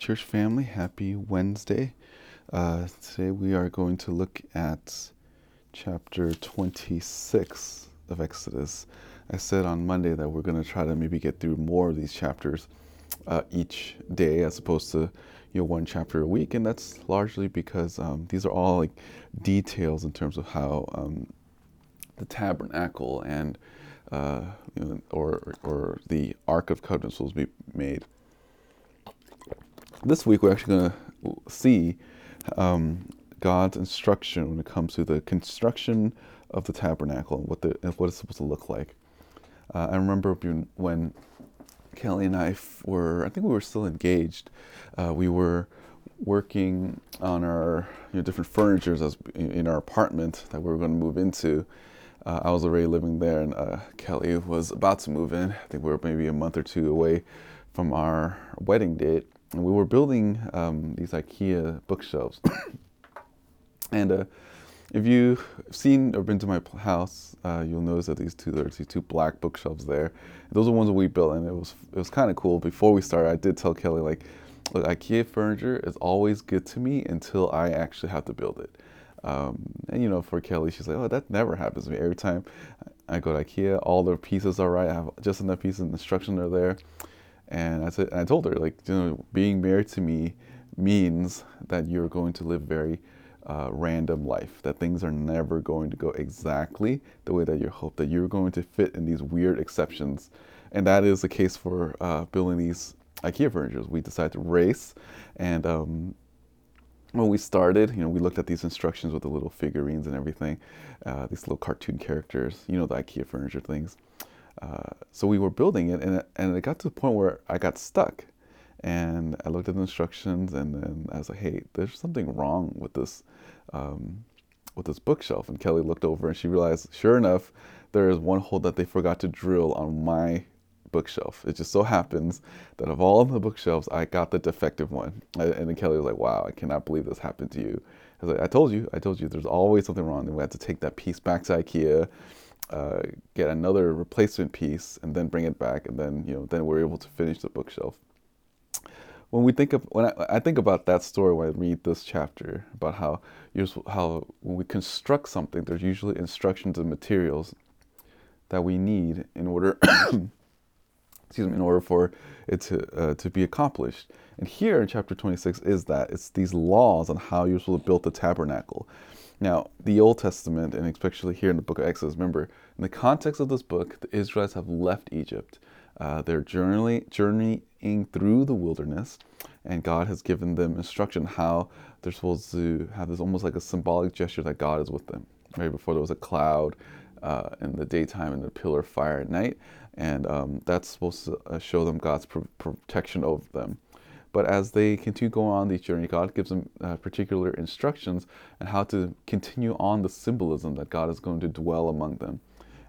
church family. Happy Wednesday. Uh, today we are going to look at chapter 26 of Exodus. I said on Monday that we're going to try to maybe get through more of these chapters uh, each day as opposed to you know one chapter a week, and that's largely because um, these are all like details in terms of how um, the tabernacle and uh, you know, or or the Ark of Covenants will be made this week we're actually going to see um, God's instruction when it comes to the construction of the tabernacle and what, the, what it's supposed to look like. Uh, I remember when Kelly and I were, I think we were still engaged, uh, we were working on our you know, different furnitures in our apartment that we were going to move into. Uh, I was already living there, and uh, Kelly was about to move in. I think we were maybe a month or two away from our wedding date and we were building um, these IKEA bookshelves. and uh, if you've seen or been to my house, uh, you'll notice that these two there's these two black bookshelves there. Those are ones that we built, and it was it was kind of cool. Before we started, I did tell Kelly like, look, IKEA furniture is always good to me until I actually have to build it. Um, and you know, for Kelly, she's like, oh, that never happens to me. Every time I go to IKEA, all the pieces are right. I have just enough pieces, and instructions are there. And I said, and I told her, like, you know, being married to me means that you're going to live very uh, random life. That things are never going to go exactly the way that you hope. That you're going to fit in these weird exceptions, and that is the case for uh, building these IKEA furniture. We decided to race, and um, when we started, you know, we looked at these instructions with the little figurines and everything, uh, these little cartoon characters, you know, the IKEA furniture things. Uh, so we were building it, and, and it got to the point where I got stuck. And I looked at the instructions, and then I was like, "Hey, there's something wrong with this, um, with this bookshelf." And Kelly looked over, and she realized, sure enough, there is one hole that they forgot to drill on my bookshelf. It just so happens that of all the bookshelves, I got the defective one. And then Kelly was like, "Wow, I cannot believe this happened to you." I was like, "I told you, I told you. There's always something wrong." And we had to take that piece back to IKEA uh, get another replacement piece and then bring it back, and then you know then we're able to finish the bookshelf. When we think of when I, I think about that story when I read this chapter about how how when we construct something, there's usually instructions and materials that we need in order excuse me in order for it to uh, to be accomplished. And here in chapter 26 is that it's these laws on how you're supposed to build the tabernacle. Now, the Old Testament, and especially here in the book of Exodus, remember, in the context of this book, the Israelites have left Egypt. Uh, they're journey, journeying through the wilderness, and God has given them instruction how they're supposed to have this almost like a symbolic gesture that God is with them. Right before there was a cloud uh, in the daytime and the pillar of fire at night, and um, that's supposed to uh, show them God's pr- protection over them. But as they continue going on this journey, God gives them uh, particular instructions on how to continue on the symbolism that God is going to dwell among them.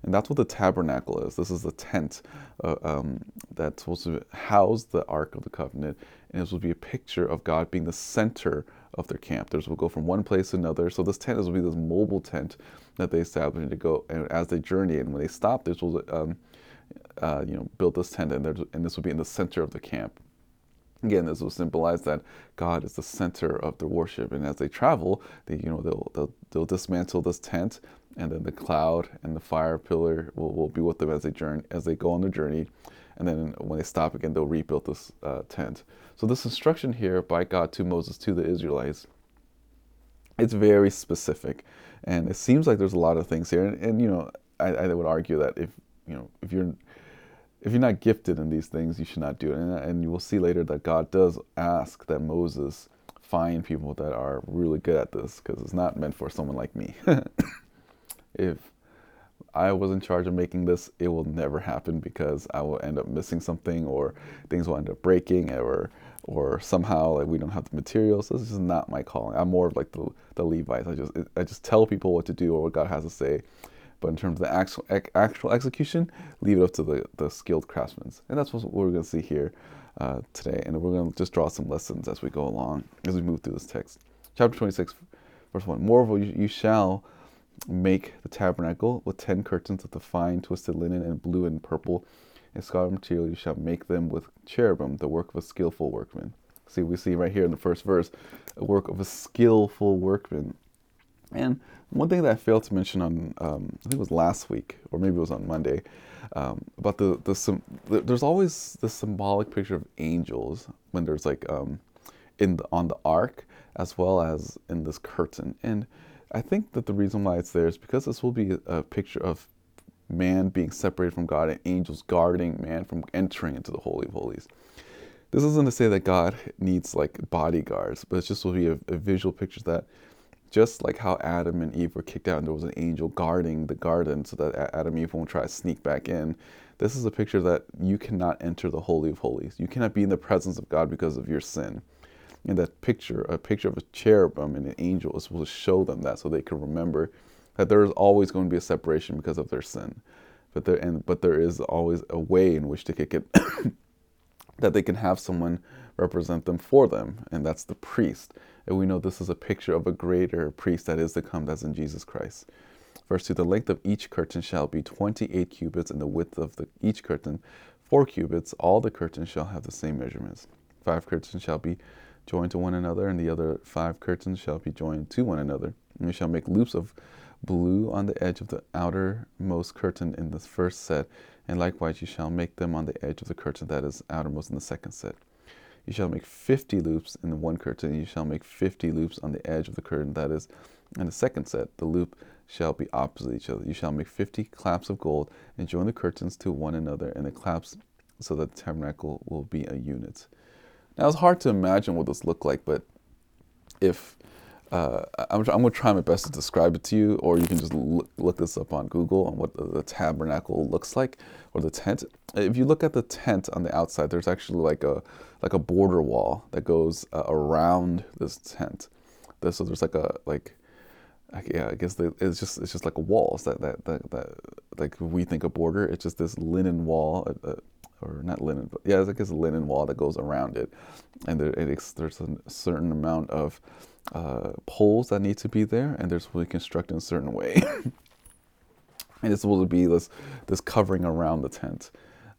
And that's what the tabernacle is. This is the tent uh, um, that's supposed to house the Ark of the Covenant. And this will be a picture of God being the center of their camp. Theirs will go from one place to another. So this tent is will be this mobile tent that they establish to go. And as they journey, and when they stop, this will um, uh, you know build this tent, and, and this will be in the center of the camp. Again, this will symbolize that God is the center of the worship, and as they travel, they you know they'll they'll, they'll dismantle this tent, and then the cloud and the fire pillar will, will be with them as they journey as they go on their journey, and then when they stop again, they'll rebuild this uh, tent. So this instruction here by God to Moses to the Israelites, it's very specific, and it seems like there's a lot of things here, and, and you know I, I would argue that if you know if you're if you're not gifted in these things, you should not do it. And, and you will see later that God does ask that Moses find people that are really good at this because it's not meant for someone like me. if I was in charge of making this, it will never happen because I will end up missing something or things will end up breaking or or somehow like we don't have the materials. This is not my calling. I'm more of like the the Levites. I just I just tell people what to do or what God has to say but in terms of the actual, actual execution, leave it up to the, the skilled craftsmen. And that's what we're going to see here uh, today. And we're going to just draw some lessons as we go along, as we move through this text. Chapter 26, verse 1. Moreover, you, you shall make the tabernacle with ten curtains of the fine twisted linen and blue and purple and scarlet material. You shall make them with cherubim, the work of a skillful workman. See, we see right here in the first verse, a work of a skillful workman. And one thing that I failed to mention on, um, I think it was last week, or maybe it was on Monday, um, about the, the, the, there's always the symbolic picture of angels when there's like um, in the, on the ark as well as in this curtain. And I think that the reason why it's there is because this will be a, picture of man being separated from God and angels guarding man from entering into the Holy of Holies. This isn't to say that God needs like bodyguards, but it's just will be a, a visual picture that just like how Adam and Eve were kicked out and there was an angel guarding the garden so that Adam and Eve won't try to sneak back in. This is a picture that you cannot enter the Holy of Holies. You cannot be in the presence of God because of your sin. And that picture, a picture of a cherubim and an angel is supposed to show them that so they can remember that there is always going to be a separation because of their sin. But there and but there is always a way in which they can get that they can have someone represent them for them, and that's the priest. And we know this is a picture of a greater priest that is to come, that's in Jesus Christ. Verse 2 The length of each curtain shall be 28 cubits, and the width of the, each curtain 4 cubits. All the curtains shall have the same measurements. Five curtains shall be joined to one another, and the other five curtains shall be joined to one another. And you shall make loops of blue on the edge of the outermost curtain in the first set, and likewise you shall make them on the edge of the curtain that is outermost in the second set. You shall make fifty loops in the one curtain, you shall make fifty loops on the edge of the curtain that is in the second set. The loop shall be opposite each other. You shall make fifty claps of gold, and join the curtains to one another, and the claps so that the tabernacle will be a unit. Now it's hard to imagine what this looked like, but if uh, I'm, I'm going to try my best to describe it to you, or you can just look, look this up on Google on what the, the, tabernacle looks like, or the tent. If you look at the tent on the outside, there's actually like a like a border wall that goes uh, around this tent. so there's like a like, yeah, I guess it's just it's just like a wall. It's that that that, that like we think a border. It's just this linen wall. Uh, uh or not linen, but yeah, it's like a linen wall that goes around it, and there, it, there's a certain amount of uh, poles that need to be there, and they're supposed to be constructed in a certain way. and it's supposed to be this this covering around the tent.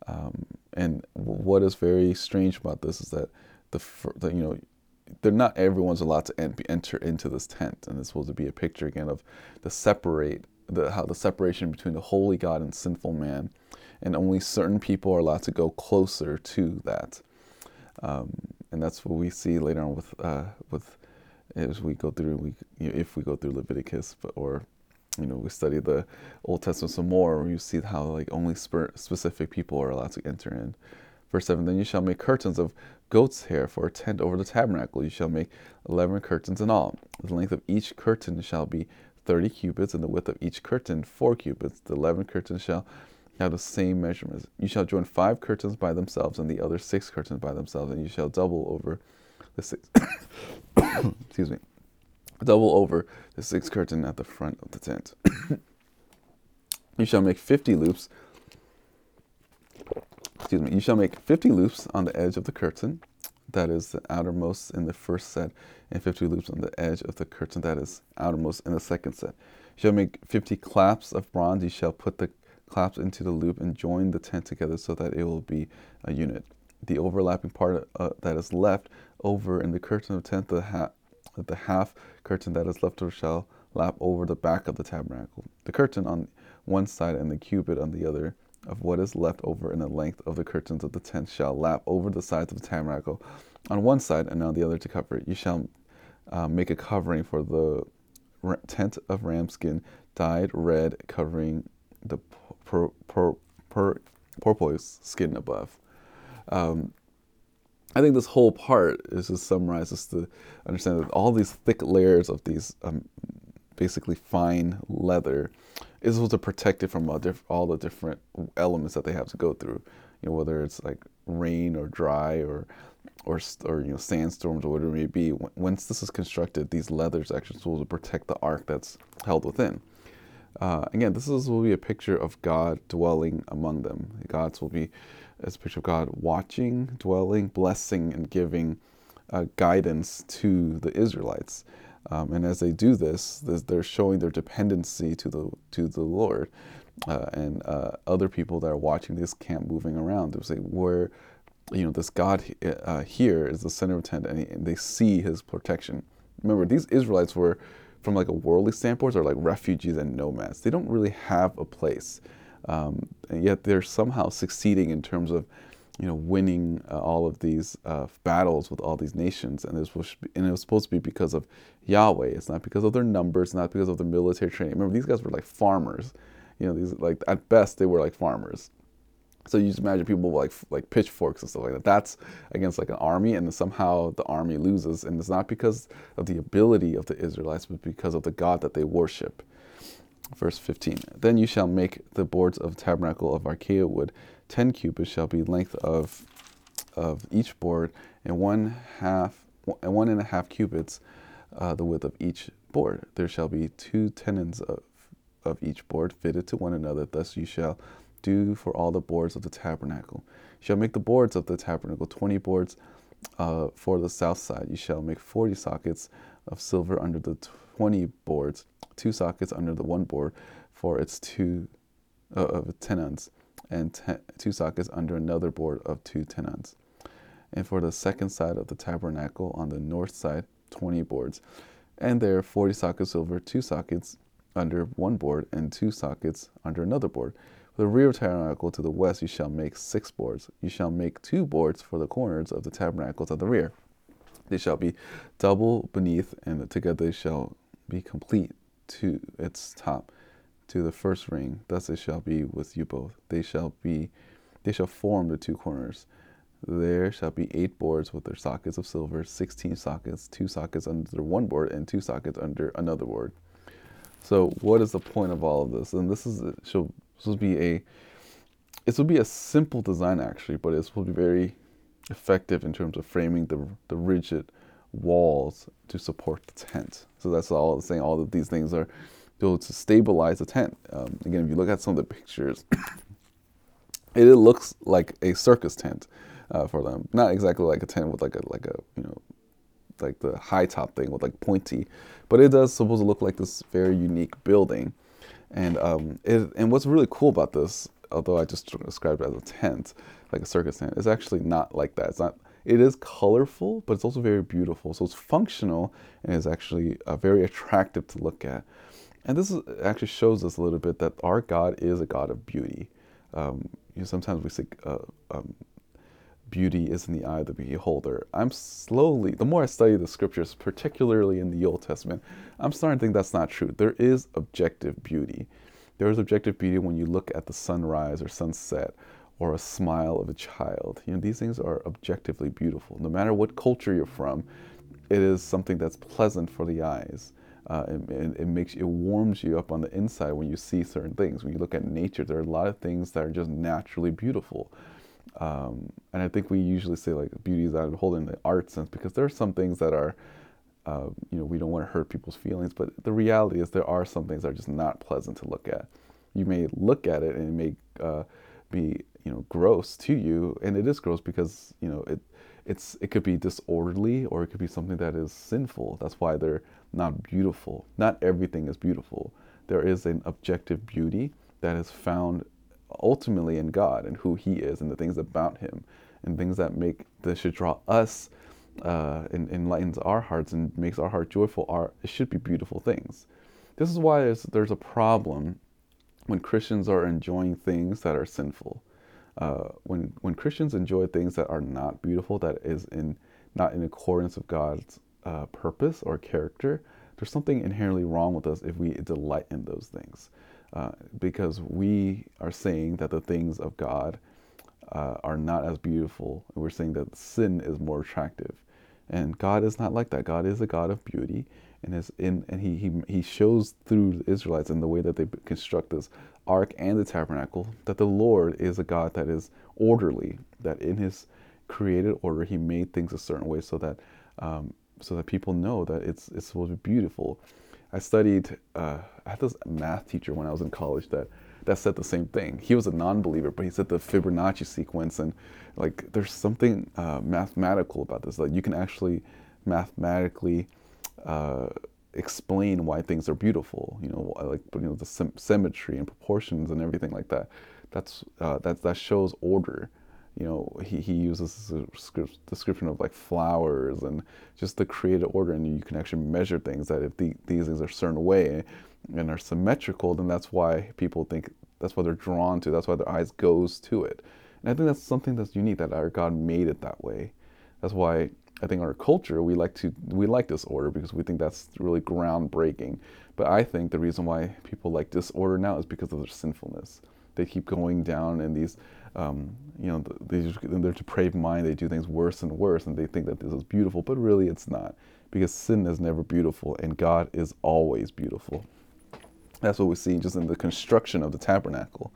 Um, and what is very strange about this is that the, the you know they're not everyone's allowed to enter into this tent, and it's supposed to be a picture again of the separate the how the separation between the holy God and sinful man, and only certain people are allowed to go closer to that. Um, and that's what we see later on with uh, with as we go through we you know, if we go through Leviticus, but, or you know we study the Old Testament some more, you see how like only specific people are allowed to enter in. Verse seven: Then you shall make curtains of goat's hair for a tent over the tabernacle. You shall make eleven curtains in all. The length of each curtain shall be thirty cubits, and the width of each curtain four cubits. The eleven curtains shall have the same measurements. You shall join five curtains by themselves, and the other six curtains by themselves, and you shall double over the six. excuse me. Double over the six curtain at the front of the tent. you shall make fifty loops. Excuse me. You shall make fifty loops on the edge of the curtain, that is the outermost in the first set, and fifty loops on the edge of the curtain that is outermost in the second set. You shall make fifty claps of bronze. You shall put the claps into the loop and join the tent together so that it will be a unit. The overlapping part uh, that is left over in the curtain of tent, the, ha- the half curtain that is left over shall lap over the back of the tabernacle. The curtain on one side and the cubit on the other of what is left over in the length of the curtains of the tent shall lap over the sides of the tabernacle on one side and on the other to cover it. You shall uh, make a covering for the tent of ramskin dyed red, covering the porpoise skin above. Um, I think this whole part is just to understand that all these thick layers of these um, basically fine leather is supposed to protect it from all, diff- all, the different elements that they have to go through. You know, whether it's like rain or dry or or or you know sandstorms or whatever it may be. Once this is constructed, these leathers actually supposed to protect the ark that's held within. Uh, again, this is, will be a picture of God dwelling among them. God's will be as a picture of God watching, dwelling, blessing, and giving uh, guidance to the Israelites. Um, and as they do this, they're showing their dependency to the to the Lord. Uh, and uh, other people that are watching this camp moving around, they say, "Where, you know, this God uh, here is the center of tent, and they see His protection. Remember, these Israelites were, from like a worldly standpoint, are like refugees and nomads. They don't really have a place, um, and yet they're somehow succeeding in terms of, you know, winning uh, all of these uh, battles with all these nations. And this was, and it was supposed to be because of Yahweh. It's not because of their numbers, not because of their military training. Remember, these guys were like farmers. You know, these like at best they were like farmers. So you just imagine people with like like pitchforks and stuff like that. That's against like an army, and somehow the army loses, and it's not because of the ability of the Israelites, but because of the God that they worship. Verse 15. Then you shall make the boards of tabernacle of acacia wood. Ten cubits shall be length of of each board, and one half and one and a half cubits uh, the width of each board. There shall be two tenons of of each board fitted to one another. Thus you shall do for all the boards of the tabernacle. You shall make the boards of the tabernacle, 20 boards uh, for the south side. You shall make 40 sockets of silver under the 20 boards, two sockets under the one board for its two uh, of tenons, and ten, two sockets under another board of two tenons. And for the second side of the tabernacle on the north side, 20 boards. And there 40 sockets of silver, two sockets under one board, and two sockets under another board for the rear tabernacle to the west, you shall make six boards. You shall make two boards for the corners of the tabernacles at the rear. They shall be double beneath, and together they shall be complete to its top, to the first ring. Thus it shall be with you both. They shall be, they shall form the two corners. There shall be eight boards with their sockets of silver, sixteen sockets, two sockets under one board, and two sockets under another board. So, what is the point of all of this? And this is shall this will be a this will be a simple design actually, but it will be very effective in terms of framing the the rigid walls to support the tent. So that's all saying. All of these things are built to stabilize the tent. Um, again, if you look at some of the pictures, it, it looks like a circus tent uh, for them. Not exactly like a tent with like a like a you know like the high top thing with like pointy, but it does supposed to look like this very unique building and um, it, and what's really cool about this, although I just described it as a tent, like a circus tent, It's actually not like that. It's not. It is colorful, but it's also very beautiful. So it's functional and is actually uh, very attractive to look at. And this is, actually shows us a little bit that our God is a God of beauty. Um, you know, sometimes we say uh, um, beauty is in the eye of the beholder. I'm slowly, the more I study the scriptures, particularly in the Old Testament, I'm starting to think that's not true. There is objective beauty. There is objective beauty when you look at the sunrise or sunset or a smile of a child. You know, these things are objectively beautiful. No matter what culture you're from, it is something that's pleasant for the eyes. Uh, it, it, makes it warms you up on the inside when you see certain things. When you look at nature, there are a lot of things that are just naturally beautiful. Um, and I think we usually say like beauty is out of holding the art sense because there are some things that are, uh, you know, we don't want to hurt people's feelings, but the reality is there are some things that are just not pleasant to look at. You may look at it and it may uh, be, you know, gross to you, and it is gross because you know it, it's it could be disorderly or it could be something that is sinful. That's why they're not beautiful. Not everything is beautiful. There is an objective beauty that is found ultimately in God and who He is and the things about Him and things that make that should draw us uh, and enlightens our hearts and makes our heart joyful. Are it should be beautiful things. This is why there's, there's a problem when Christians are enjoying things that are sinful. Uh, when when Christians enjoy things that are not beautiful, that is in not in accordance with God's uh, purpose or character, there's something inherently wrong with us if we delight in those things. Uh, because we are saying that the things of God uh, are not as beautiful. And we're saying that sin is more attractive. And God is not like that. God is a God of beauty. And, is in, and he, he, he shows through the Israelites in the way that they construct this ark and the tabernacle that the Lord is a God that is orderly, that in his created order he made things a certain way so that um, so that people know that it's it's supposed to be beautiful. I studied. Uh, I had this math teacher when I was in college that that said the same thing. He was a non-believer, but he said the Fibonacci sequence and like there's something uh, mathematical about this. Like you can actually mathematically uh, explain why things are beautiful. You know, like you know the sym- symmetry and proportions and everything like that. That's uh, that that shows order. You know, he, he uses a description of like flowers and just the created order, and you can actually measure things that if the, these things are a certain way and are symmetrical, then that's why people think that's why they're drawn to. That's why their eyes goes to it. And I think that's something that's unique that our God made it that way. That's why I think our culture we like to we like disorder because we think that's really groundbreaking. But I think the reason why people like disorder now is because of their sinfulness. They keep going down in these, um, you know, they in their depraved mind they do things worse and worse, and they think that this is beautiful, but really it's not, because sin is never beautiful, and God is always beautiful. That's what we see just in the construction of the tabernacle.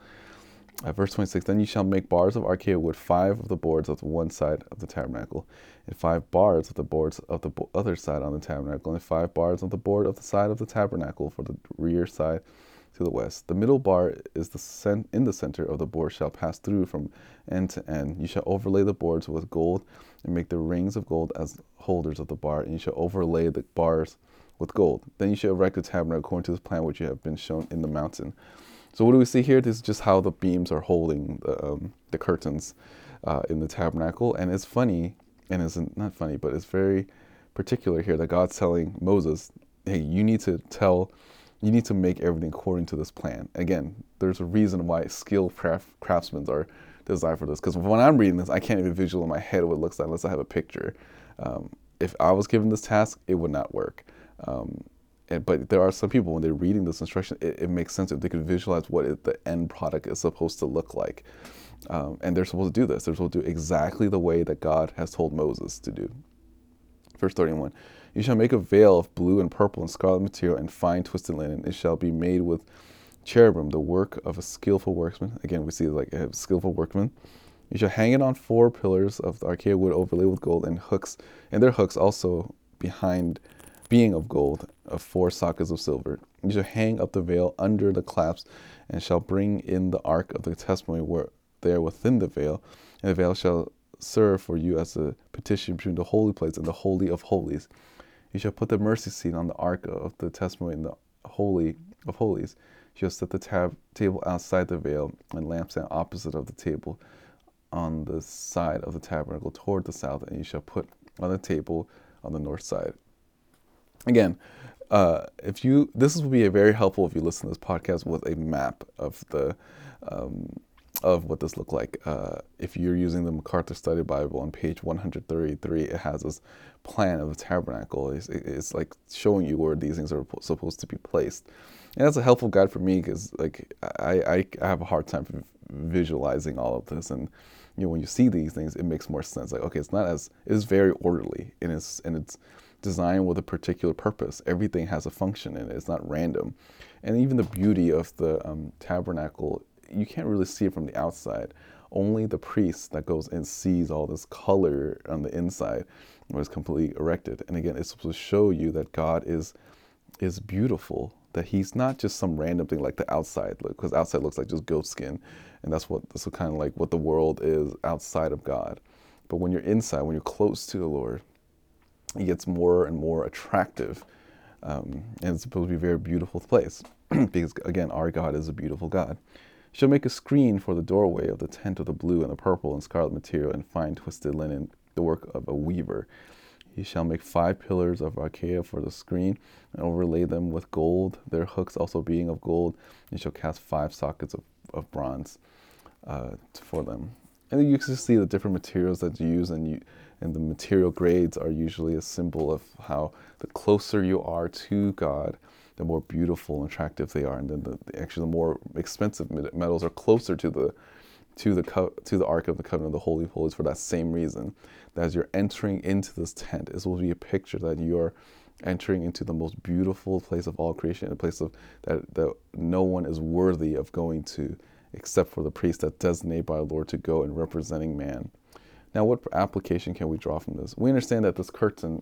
Uh, verse 26 Then you shall make bars of acacia wood, five of the boards of the one side of the tabernacle, and five bars of the boards of the other side on the tabernacle, and five bars of the board of the side of the tabernacle for the rear side to the west. The middle bar is the cent- in the center of the board shall pass through from end to end. You shall overlay the boards with gold, and make the rings of gold as holders of the bar, and you shall overlay the bars with gold. Then you shall erect the tabernacle according to the plan which you have been shown in the mountain. So what do we see here? This is just how the beams are holding the, um, the curtains uh, in the tabernacle. And it's funny, and it's not funny, but it's very particular here that God's telling Moses, hey, you need to tell, you need to make everything according to this plan. Again, there's a reason why skilled craft, craftsmen are designed for this. Because when I'm reading this, I can't even visualize in my head what it looks like unless I have a picture. Um, if I was given this task, it would not work. Um, and, but there are some people when they're reading this instruction, it, it makes sense if they can visualize what it, the end product is supposed to look like. Um, and they're supposed to do this. They're supposed to do exactly the way that God has told Moses to do. Verse 31 You shall make a veil of blue and purple and scarlet material and fine twisted linen. It shall be made with cherubim, the work of a skillful workman. Again, we see like a skillful workman. You shall hang it on four pillars of the acacia wood overlaid with gold and hooks, and their hooks also behind being of gold, of four sockets of silver. You shall hang up the veil under the clasps, and shall bring in the ark of the testimony where there within the veil, and the veil shall serve for you as a petition between the holy place and the holy of holies. You shall put the mercy seat on the ark of the testimony in the holy of holies. You shall set the tab- table outside the veil, and lampstand opposite of the table on the side of the tabernacle toward the south, and you shall put on the table on the north side again, uh, if you this will be a very helpful if you listen to this podcast with a map of the um, of what this looked like. Uh, if you're using the MacArthur Study Bible on page 133, it has this plan of the tabernacle. It's, it's like showing you where these things are supposed to be placed, and that's a helpful guide for me because like I, I, I have a hard time visualizing all of this and you know when you see these things it makes more sense like okay it's not as it's very orderly and it's and it's designed with a particular purpose. Everything has a function in it. It's not random. And even the beauty of the um, tabernacle, you can't really see it from the outside. Only the priest that goes and sees all this color on the inside was completely erected. And again, it's supposed to show you that God is is beautiful. That He's not just some random thing like the outside, look, because outside looks like just goat skin, and that's what that's kind of like what the world is outside of God. But when you're inside, when you're close to the Lord, it gets more and more attractive. Um, and it's supposed to be a very beautiful place because, again, our God is a beautiful God. She'll make a screen for the doorway of the tent of the blue and the purple and scarlet material and fine twisted linen, the work of a weaver. He shall make five pillars of acacia for the screen and overlay them with gold, their hooks also being of gold. And shall cast five sockets of, of bronze uh, for them. And you can see the different materials that you use, and you and the material grades are usually a symbol of how the closer you are to God, the more beautiful and attractive they are, and then the, actually the more expensive metals are closer to the to the co- to the Ark of the Covenant, of the Holy of Holies, for that same reason. That as you're entering into this tent, it will be a picture that you are entering into the most beautiful place of all creation, a place of that, that no one is worthy of going to except for the priest that's designated by the Lord to go and representing man. Now, what application can we draw from this? We understand that this curtain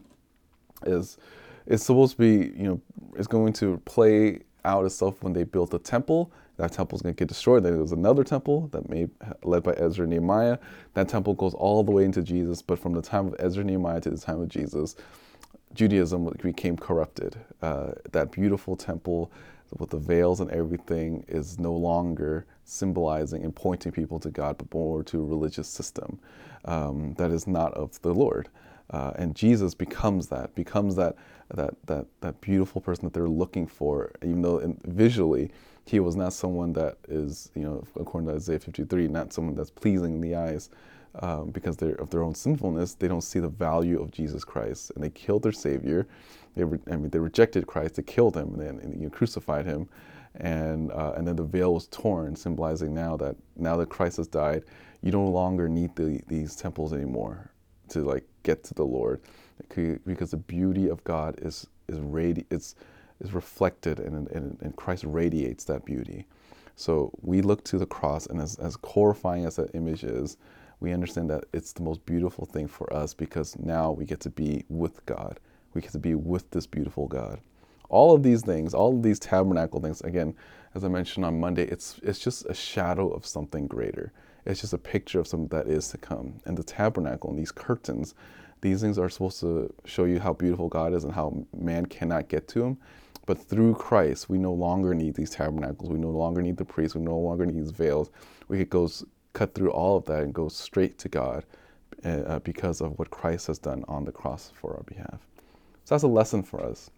is is supposed to be, you know, is going to play out itself when they built the temple. That temple is going to get destroyed. Then there was another temple that made led by Ezra and Nehemiah. That temple goes all the way into Jesus. But from the time of Ezra and Nehemiah to the time of Jesus, Judaism became corrupted. Uh, that beautiful temple with the veils and everything is no longer symbolizing and pointing people to God, but more to a religious system um, that is not of the Lord. Uh, and Jesus becomes that, becomes that, that, that, that beautiful person that they're looking for, even though in, visually he was not someone that is, you know, according to Isaiah 53, not someone that's pleasing in the eyes. Um, because of their own sinfulness, they don't see the value of Jesus Christ, and they killed their Savior. They, re- I mean, they rejected Christ. They killed him, and then and, you know, crucified him, and uh, and then the veil was torn, symbolizing now that now that Christ has died, you no longer need the, these temples anymore to like get to the Lord, because the beauty of God is is radi- it's is reflected and, and, and Christ radiates that beauty. So we look to the cross, and as, as horrifying as that image is, we understand that it's the most beautiful thing for us because now we get to be with God. We get to be with this beautiful God. All of these things, all of these tabernacle things, again, as I mentioned on Monday, it's it's just a shadow of something greater. It's just a picture of something that is to come. And the tabernacle and these curtains, these things are supposed to show you how beautiful God is and how man cannot get to him. But through Christ, we no longer need these tabernacles. We no longer need the priests. We no longer need these veils. We could go cut through all of that and go straight to God uh, uh, because of what Christ has done on the cross for our behalf. So that's a lesson for us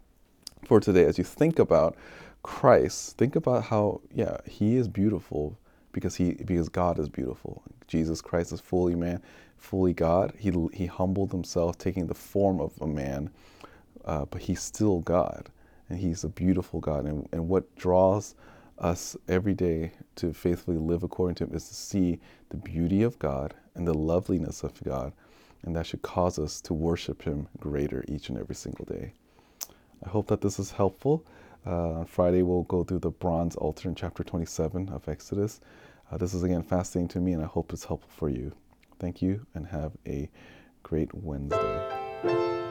for today. As you think about Christ, think about how, yeah, He is beautiful because He because God is beautiful. Jesus Christ is fully man, fully God. He He humbled Himself, taking the form of a man, uh, but He's still God and He's a beautiful God. And, and what draws us every day to faithfully live according to Him is to see the beauty of God and the loveliness of God. And that should cause us to worship Him greater each and every single day. I hope that this is helpful. Uh, Friday, we'll go through the bronze altar in chapter 27 of Exodus. Uh, this is again fascinating to me, and I hope it's helpful for you. Thank you, and have a great Wednesday.